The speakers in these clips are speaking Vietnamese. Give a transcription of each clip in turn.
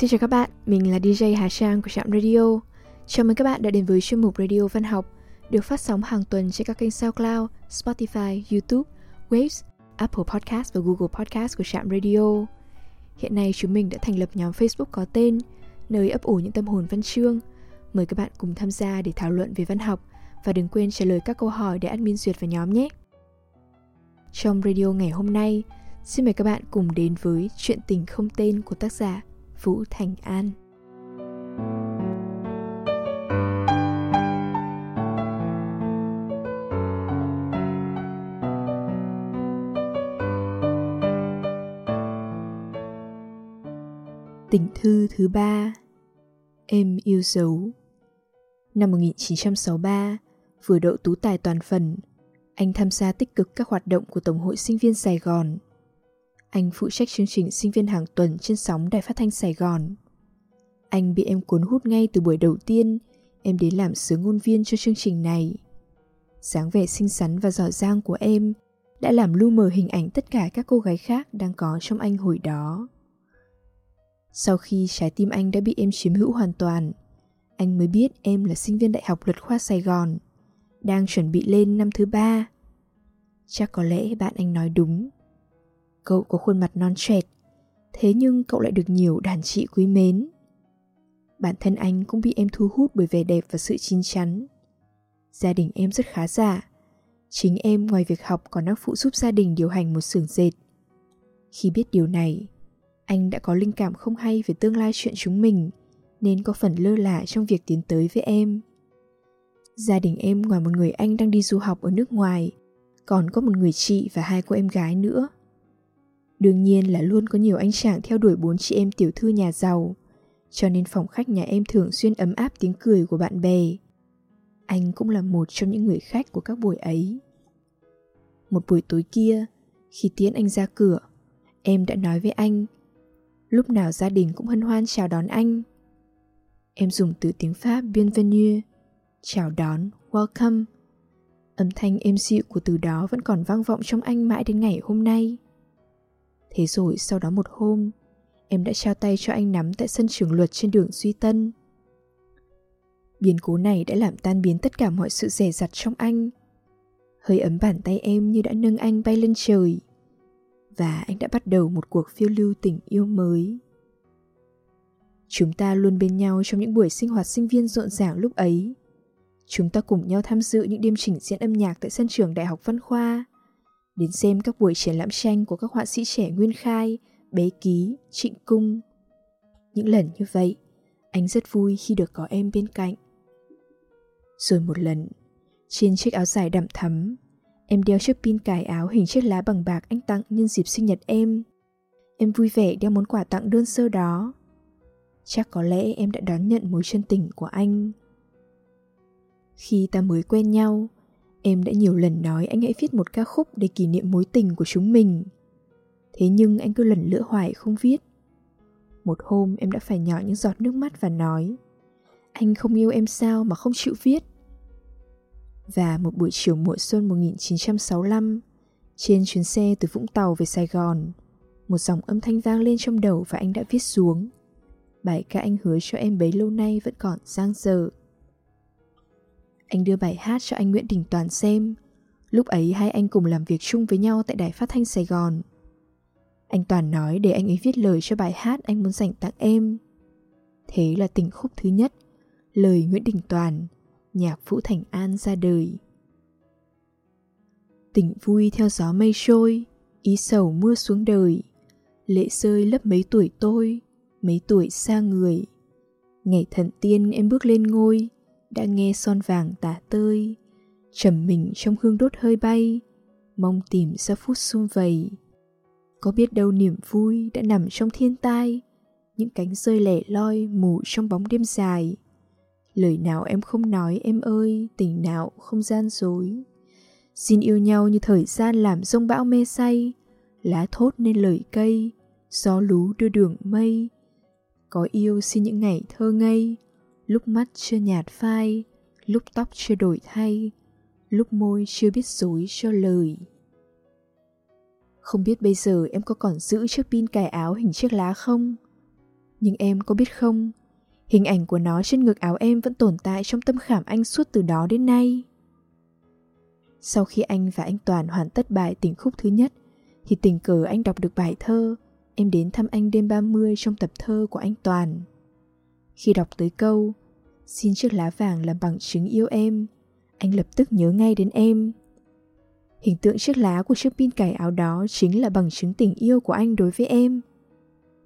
Xin chào các bạn, mình là DJ Hà Trang của Trạm Radio. Chào mừng các bạn đã đến với chuyên mục Radio Văn học được phát sóng hàng tuần trên các kênh SoundCloud, Spotify, YouTube, Waves, Apple Podcast và Google Podcast của Trạm Radio. Hiện nay chúng mình đã thành lập nhóm Facebook có tên nơi ấp ủ những tâm hồn văn chương. Mời các bạn cùng tham gia để thảo luận về văn học và đừng quên trả lời các câu hỏi để admin duyệt vào nhóm nhé. Trong radio ngày hôm nay, xin mời các bạn cùng đến với chuyện tình không tên của tác giả Vũ Thành An. Tình thư thứ ba Em yêu dấu Năm 1963, vừa đậu tú tài toàn phần, anh tham gia tích cực các hoạt động của Tổng hội Sinh viên Sài Gòn – anh phụ trách chương trình sinh viên hàng tuần trên sóng Đài Phát thanh Sài Gòn. Anh bị em cuốn hút ngay từ buổi đầu tiên, em đến làm sứ ngôn viên cho chương trình này. Sáng vẻ xinh xắn và giỏi giang của em đã làm lu mờ hình ảnh tất cả các cô gái khác đang có trong anh hồi đó. Sau khi trái tim anh đã bị em chiếm hữu hoàn toàn, anh mới biết em là sinh viên đại học luật khoa Sài Gòn, đang chuẩn bị lên năm thứ ba. Chắc có lẽ bạn anh nói đúng. Cậu có khuôn mặt non trẻ, thế nhưng cậu lại được nhiều đàn chị quý mến. Bản thân anh cũng bị em thu hút bởi vẻ đẹp và sự chín chắn. Gia đình em rất khá giả. Chính em ngoài việc học còn đang phụ giúp gia đình điều hành một xưởng dệt. Khi biết điều này, anh đã có linh cảm không hay về tương lai chuyện chúng mình, nên có phần lơ là trong việc tiến tới với em. Gia đình em ngoài một người anh đang đi du học ở nước ngoài, còn có một người chị và hai cô em gái nữa. Đương nhiên là luôn có nhiều anh chàng theo đuổi bốn chị em tiểu thư nhà giàu, cho nên phòng khách nhà em thường xuyên ấm áp tiếng cười của bạn bè. Anh cũng là một trong những người khách của các buổi ấy. Một buổi tối kia, khi tiến anh ra cửa, em đã nói với anh, lúc nào gia đình cũng hân hoan chào đón anh. Em dùng từ tiếng Pháp bienvenue, chào đón, welcome. Âm thanh êm dịu của từ đó vẫn còn vang vọng trong anh mãi đến ngày hôm nay. Thế rồi sau đó một hôm, em đã trao tay cho anh nắm tại sân trường luật trên đường Duy Tân. Biến cố này đã làm tan biến tất cả mọi sự rẻ rặt trong anh. Hơi ấm bàn tay em như đã nâng anh bay lên trời. Và anh đã bắt đầu một cuộc phiêu lưu tình yêu mới. Chúng ta luôn bên nhau trong những buổi sinh hoạt sinh viên rộn ràng lúc ấy. Chúng ta cùng nhau tham dự những đêm trình diễn âm nhạc tại sân trường Đại học Văn Khoa đến xem các buổi triển lãm tranh của các họa sĩ trẻ Nguyên Khai, Bế Ký, Trịnh Cung. Những lần như vậy, anh rất vui khi được có em bên cạnh. Rồi một lần, trên chiếc áo dài đậm thắm, em đeo chiếc pin cài áo hình chiếc lá bằng bạc anh tặng nhân dịp sinh nhật em. Em vui vẻ đeo món quà tặng đơn sơ đó. Chắc có lẽ em đã đón nhận mối chân tình của anh. Khi ta mới quen nhau, Em đã nhiều lần nói anh hãy viết một ca khúc để kỷ niệm mối tình của chúng mình. Thế nhưng anh cứ lần lữa hoài không viết. Một hôm em đã phải nhỏ những giọt nước mắt và nói, Anh không yêu em sao mà không chịu viết Và một buổi chiều mùa xuân 1965 Trên chuyến xe từ Vũng Tàu về Sài Gòn, Một dòng âm thanh vang lên trong đầu và anh đã viết xuống, Bài ca anh hứa cho em bấy lâu nay vẫn còn giang dở anh đưa bài hát cho anh Nguyễn Đình Toàn xem. Lúc ấy hai anh cùng làm việc chung với nhau tại Đài Phát Thanh Sài Gòn. Anh Toàn nói để anh ấy viết lời cho bài hát anh muốn dành tặng em. Thế là tình khúc thứ nhất, lời Nguyễn Đình Toàn, nhạc Vũ Thành An ra đời. Tình vui theo gió mây trôi, ý sầu mưa xuống đời, lệ rơi lấp mấy tuổi tôi, mấy tuổi xa người. Ngày thần tiên em bước lên ngôi, đã nghe son vàng tả tơi. Trầm mình trong hương đốt hơi bay, mong tìm ra phút sum vầy. Có biết đâu niềm vui đã nằm trong thiên tai, những cánh rơi lẻ loi mù trong bóng đêm dài. Lời nào em không nói, em ơi, tình nào không gian dối. Xin yêu nhau như thời gian làm rông bão mê say, lá thốt nên lời cây, gió lú đưa đường mây. Có yêu xin những ngày thơ ngây lúc mắt chưa nhạt phai lúc tóc chưa đổi thay lúc môi chưa biết dối cho lời không biết bây giờ em có còn giữ chiếc pin cài áo hình chiếc lá không Nhưng em có biết không, hình ảnh của nó trên ngực áo em vẫn tồn tại trong tâm khảm anh suốt từ đó đến nay. Sau khi anh và anh Toàn hoàn tất bài tình khúc thứ nhất, thì tình cờ anh đọc được bài thơ Em đến thăm anh đêm 30 trong tập thơ của anh Toàn. Khi đọc tới câu Xin chiếc lá vàng làm bằng chứng yêu em, anh lập tức nhớ ngay đến em. Hình tượng chiếc lá của chiếc pin cải áo đó chính là bằng chứng tình yêu của anh đối với em.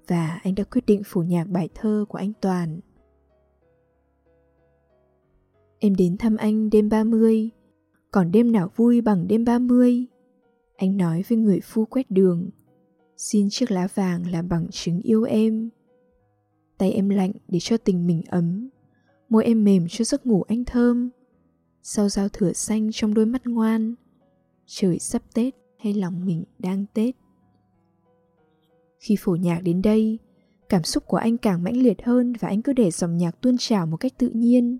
Và anh đã quyết định phủ nhạc bài thơ của anh Toàn. Em đến thăm anh đêm 30, còn đêm nào vui bằng đêm 30. Anh nói với người phu quét đường, xin chiếc lá vàng làm bằng chứng yêu em. Tay em lạnh để cho tình mình ấm, môi em mềm cho giấc ngủ anh thơm. Sau giao thừa xanh trong đôi mắt ngoan, trời sắp Tết hay lòng mình đang Tết. Khi phổ nhạc đến đây, cảm xúc của anh càng mãnh liệt hơn và anh cứ để dòng nhạc tuôn trào một cách tự nhiên.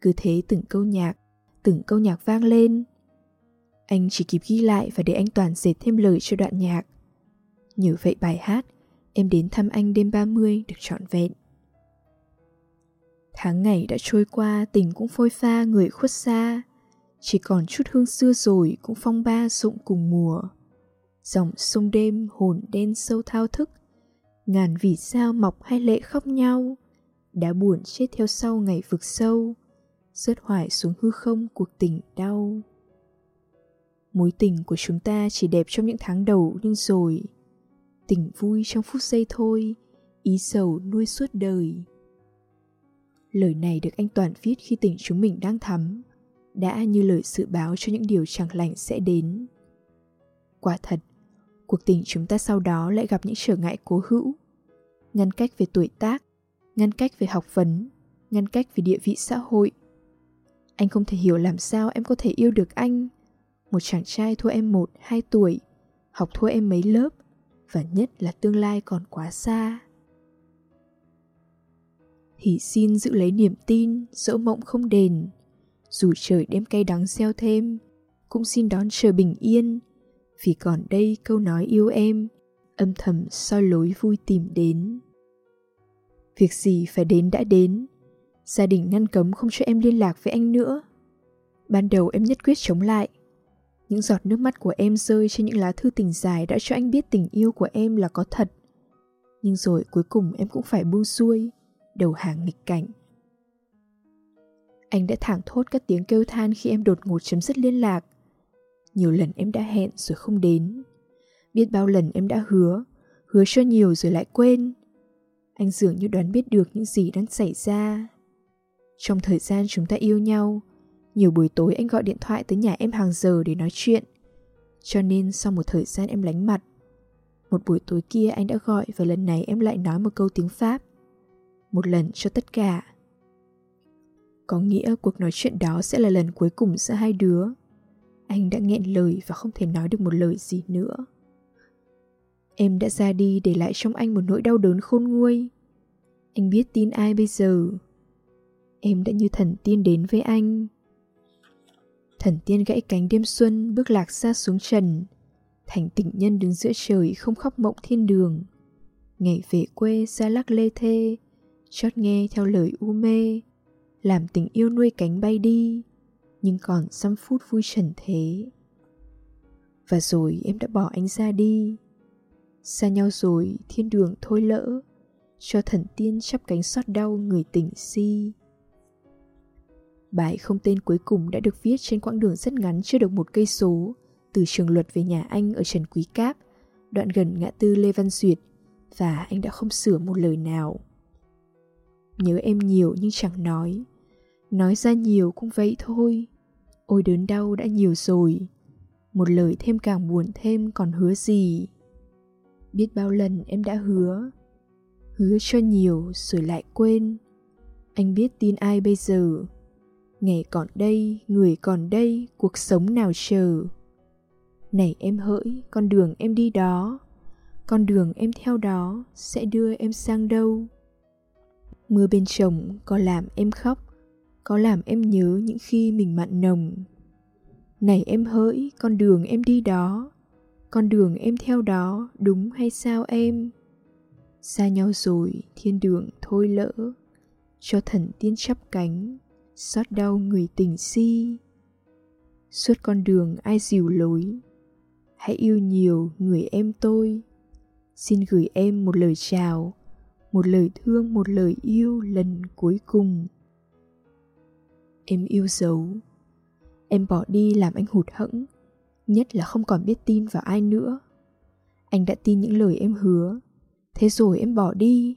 Cứ thế từng câu nhạc, từng câu nhạc vang lên. Anh chỉ kịp ghi lại và để anh Toàn dệt thêm lời cho đoạn nhạc. Nhờ vậy bài hát, em đến thăm anh đêm 30 được trọn vẹn. Tháng ngày đã trôi qua, tình cũng phôi pha người khuất xa. Chỉ còn chút hương xưa rồi cũng phong ba rụng cùng mùa. Dòng sông đêm hồn đen sâu thao thức, ngàn vì sao mọc hai lệ khóc nhau, đã buồn chết theo sau ngày vực sâu, rớt hoài xuống hư không cuộc tình đau. Mối tình của chúng ta chỉ đẹp trong những tháng đầu nhưng rồi, tình vui trong phút giây thôi, ý sầu nuôi suốt đời. Lời này được anh Toàn viết khi tình chúng mình đang thắm, đã như lời dự báo cho những điều chẳng lành sẽ đến. Quả thật, cuộc tình chúng ta sau đó lại gặp những trở ngại cố hữu, ngăn cách về tuổi tác, ngăn cách về học vấn, ngăn cách về địa vị xã hội. Anh không thể hiểu làm sao em có thể yêu được anh, một chàng trai thua em một, hai tuổi, học thua em mấy lớp, và nhất là tương lai còn quá xa thì xin giữ lấy niềm tin, dẫu mộng không đền. Dù trời đêm cay đắng gieo thêm, cũng xin đón chờ bình yên. Vì còn đây câu nói yêu em, âm thầm soi lối vui tìm đến. Việc gì phải đến đã đến, gia đình ngăn cấm không cho em liên lạc với anh nữa. Ban đầu em nhất quyết chống lại. Những giọt nước mắt của em rơi trên những lá thư tình dài đã cho anh biết tình yêu của em là có thật. Nhưng rồi cuối cùng em cũng phải buông xuôi đầu hàng nghịch cảnh. Anh đã thẳng thốt các tiếng kêu than khi em đột ngột chấm dứt liên lạc. Nhiều lần em đã hẹn rồi không đến. Biết bao lần em đã hứa hứa cho nhiều rồi lại quên. Anh dường như đoán biết được những gì đang xảy ra. Trong thời gian chúng ta yêu nhau, nhiều buổi tối anh gọi điện thoại tới nhà em hàng giờ để nói chuyện. Cho nên sau một thời gian em lánh mặt, một buổi tối kia anh đã gọi và lần này em lại nói một câu tiếng pháp một lần cho tất cả. Có nghĩa cuộc nói chuyện đó sẽ là lần cuối cùng giữa hai đứa. Anh đã nghẹn lời và không thể nói được một lời gì nữa. Em đã ra đi để lại trong anh một nỗi đau đớn khôn nguôi. Anh biết tin ai bây giờ. Em đã như thần tiên đến với anh. Thần tiên gãy cánh đêm xuân, bước lạc xa xuống trần. Thành tình nhân đứng giữa trời không khóc mộng thiên đường. Ngày về quê xa lắc lê thê chót nghe theo lời u mê, làm tình yêu nuôi cánh bay đi, nhưng còn dăm phút vui trần thế. Và rồi em đã bỏ anh ra đi. Xa nhau rồi thiên đường thôi lỡ, cho thần tiên chắp cánh xót đau người tình si. Bài không tên cuối cùng đã được viết trên quãng đường rất ngắn chưa được một cây số, từ trường luật về nhà anh ở trần quý cáp, đoạn gần ngã tư lê văn duyệt, và anh đã không sửa một lời nào nhớ em nhiều nhưng chẳng nói. Nói ra nhiều cũng vậy thôi. Ôi đớn đau đã nhiều rồi. Một lời thêm càng buồn thêm còn hứa gì? Biết bao lần em đã hứa. Hứa cho nhiều rồi lại quên. Anh biết tin ai bây giờ? Ngày còn đây, người còn đây, cuộc sống nào chờ? Này em hỡi, con đường em đi đó. Con đường em theo đó sẽ đưa em sang đâu? Mưa bên chồng có làm em khóc, có làm em nhớ những khi mình mặn nồng. Này em hỡi, con đường em đi đó, con đường em theo đó, đúng hay sao em? Xa nhau rồi, thiên đường thôi lỡ, cho thần tiên chắp cánh, xót đau người tình si. Suốt con đường ai dìu lối, hãy yêu nhiều người em tôi. Xin gửi em một lời chào một lời thương, một lời yêu lần cuối cùng. Em yêu dấu. Em bỏ đi làm anh hụt hẫng, nhất là không còn biết tin vào ai nữa. Anh đã tin những lời em hứa. Thế rồi em bỏ đi.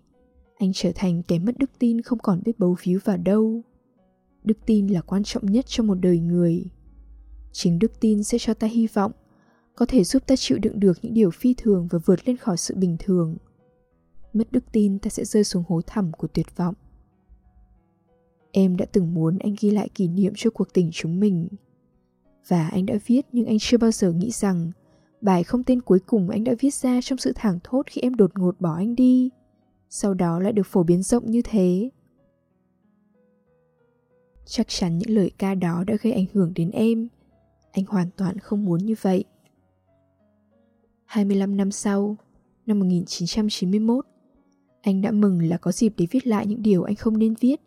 Anh trở thành kẻ mất đức tin không còn biết bấu víu vào đâu. Đức tin là quan trọng nhất trong một đời người. Chính đức tin sẽ cho ta hy vọng, có thể giúp ta chịu đựng được những điều phi thường và vượt lên khỏi sự bình thường mất đức tin ta sẽ rơi xuống hố thẳm của tuyệt vọng. Em đã từng muốn anh ghi lại kỷ niệm cho cuộc tình chúng mình. Và anh đã viết nhưng anh chưa bao giờ nghĩ rằng bài không tên cuối cùng anh đã viết ra trong sự thảng thốt khi em đột ngột bỏ anh đi sau đó lại được phổ biến rộng như thế. Chắc chắn những lời ca đó đã gây ảnh hưởng đến em. Anh hoàn toàn không muốn như vậy. 25 năm sau, năm 1991, anh đã mừng là có dịp để viết lại những điều anh không nên viết.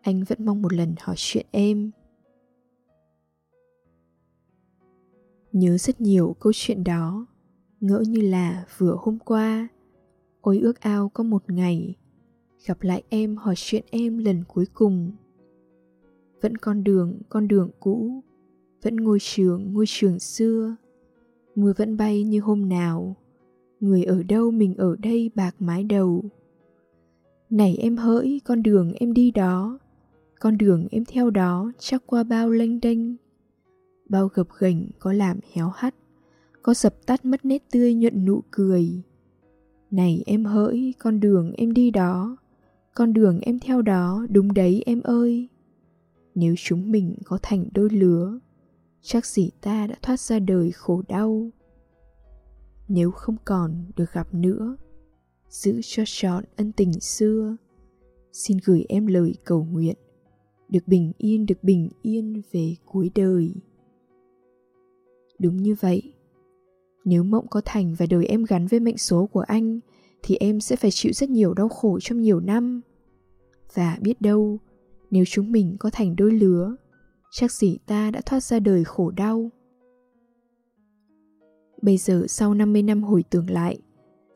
Anh vẫn mong một lần hỏi chuyện em. Nhớ rất nhiều câu chuyện đó, ngỡ như là vừa hôm qua. Ôi ước ao có một ngày, gặp lại em hỏi chuyện em lần cuối cùng. Vẫn con đường, con đường cũ, vẫn ngôi trường, ngôi trường xưa mưa vẫn bay như hôm nào người ở đâu mình ở đây bạc mái đầu. Này em hỡi, con đường em đi đó, con đường em theo đó chắc qua bao lênh đênh. Bao gập ghềnh, có làm héo hắt, có dập tắt mất nét tươi nhuận nụ cười. Này em hỡi, con đường em đi đó, con đường em theo đó, đúng đấy em ơi. Nếu chúng mình có thành đôi lứa, chắc gì ta đã thoát ra đời khổ đau nếu không còn được gặp nữa. Giữ cho trọn ân tình xưa. Xin gửi em lời cầu nguyện. Được bình yên, được bình yên về cuối đời. Đúng như vậy. Nếu mộng có thành và đời em gắn với mệnh số của anh, thì em sẽ phải chịu rất nhiều đau khổ trong nhiều năm. Và biết đâu, nếu chúng mình có thành đôi lứa, chắc gì ta đã thoát ra đời khổ đau. Bây giờ sau 50 năm hồi tưởng lại,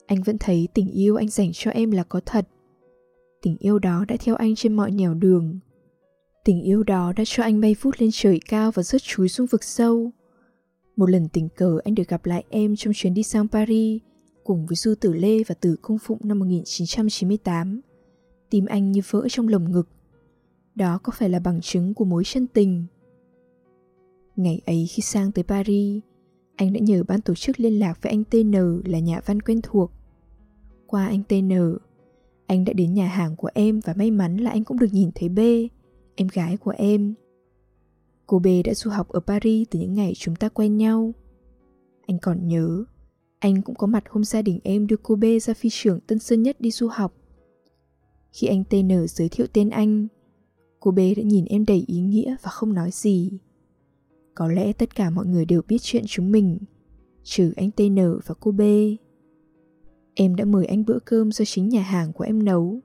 anh vẫn thấy tình yêu anh dành cho em là có thật. Tình yêu đó đã theo anh trên mọi nẻo đường. Tình yêu đó đã cho anh bay vút lên trời cao và rớt chúi xuống vực sâu. Một lần tình cờ anh được gặp lại em trong chuyến đi sang Paris cùng với Du Tử Lê và Tử Công Phụng năm 1998. Tim anh như vỡ trong lồng ngực đó có phải là bằng chứng của mối chân tình ngày ấy khi sang tới paris anh đã nhờ ban tổ chức liên lạc với anh tn là nhà văn quen thuộc. Qua anh tn anh đã đến nhà hàng của em và may mắn là anh cũng được nhìn thấy b, em gái của em. Cô b đã du học ở paris từ những ngày chúng ta quen nhau. Anh còn nhớ, anh cũng có mặt hôm gia đình em đưa cô b ra phi trường tân sơn nhất đi du học. Khi anh tn giới thiệu tên anh, Cô B đã nhìn em đầy ý nghĩa và không nói gì. Có lẽ tất cả mọi người đều biết chuyện chúng mình, trừ anh TN và cô B. Em đã mời anh bữa cơm do chính nhà hàng của em nấu.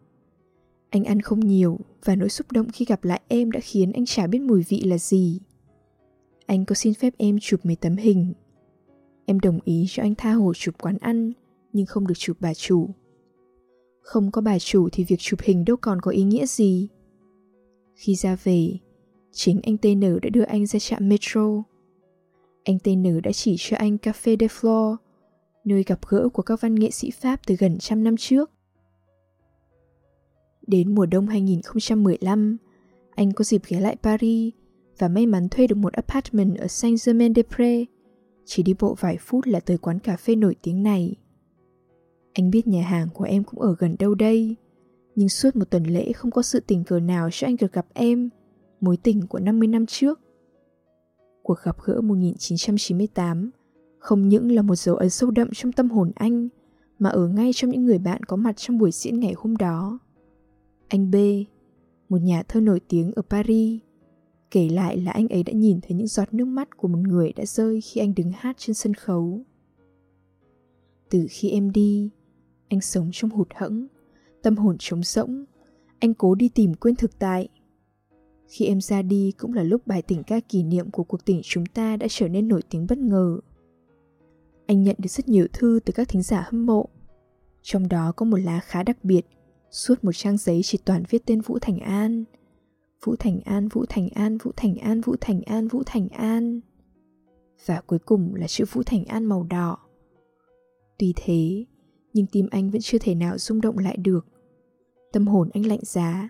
Anh ăn không nhiều và nỗi xúc động khi gặp lại em đã khiến anh chả biết mùi vị là gì. Anh có xin phép em chụp mấy tấm hình. Em đồng ý cho anh tha hồ chụp quán ăn, nhưng không được chụp bà chủ. Không có bà chủ thì việc chụp hình đâu còn có ý nghĩa gì. Khi ra về, chính anh TN đã đưa anh ra trạm metro. Anh TN đã chỉ cho anh Café de Flore, nơi gặp gỡ của các văn nghệ sĩ Pháp từ gần trăm năm trước. Đến mùa đông 2015, anh có dịp ghé lại Paris và may mắn thuê được một apartment ở Saint-Germain-des-Prés. Chỉ đi bộ vài phút là tới quán cà phê nổi tiếng này. Anh biết nhà hàng của em cũng ở gần đâu đây, nhưng suốt một tuần lễ không có sự tình cờ nào cho anh được gặp em, mối tình của 50 năm trước. Cuộc gặp gỡ 1998 không những là một dấu ấn sâu đậm trong tâm hồn anh, mà ở ngay trong những người bạn có mặt trong buổi diễn ngày hôm đó. Anh B, một nhà thơ nổi tiếng ở Paris, kể lại là anh ấy đã nhìn thấy những giọt nước mắt của một người đã rơi khi anh đứng hát trên sân khấu. Từ khi em đi, Anh sống trong hụt hẫng, tâm hồn trống rỗng. Anh cố đi tìm quên thực tại. Khi em ra đi cũng là lúc bài tình ca kỷ niệm của cuộc tình chúng ta đã trở nên nổi tiếng bất ngờ. Anh nhận được rất nhiều thư từ các thính giả hâm mộ. Trong đó có một lá khá đặc biệt, suốt một trang giấy chỉ toàn viết tên Vũ Thành An. Vũ Thành An, Vũ Thành An, Vũ Thành An, Vũ Thành An, Vũ Thành An. Và cuối cùng là chữ Vũ Thành An màu đỏ. Tuy thế, nhưng tim anh vẫn chưa thể nào rung động lại được. Tâm hồn anh lạnh giá,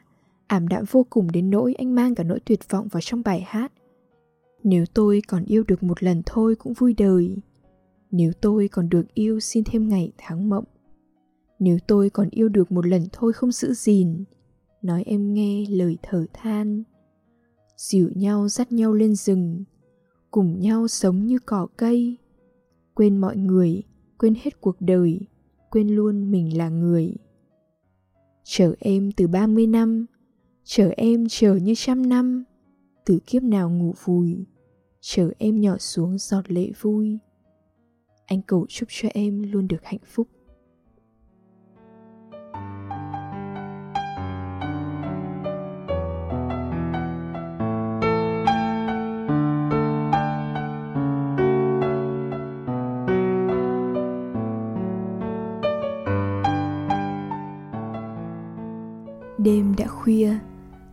ảm đạm vô cùng đến nỗi anh mang cả nỗi tuyệt vọng vào trong bài hát. Nếu tôi còn yêu được một lần thôi cũng vui đời. Nếu tôi còn được yêu xin thêm ngày tháng mộng. Nếu tôi còn yêu được một lần thôi không giữ gìn, nói em nghe lời thở than. Dịu nhau dắt nhau lên rừng, cùng nhau sống như cỏ cây. Quên mọi người, quên hết cuộc đời, quên luôn mình là người. Chờ em từ 30 năm, chờ em chờ như trăm năm, từ kiếp nào ngủ vùi, chờ em nhỏ xuống giọt lệ vui. Anh cầu chúc cho em luôn được hạnh phúc. Đêm đã khuya,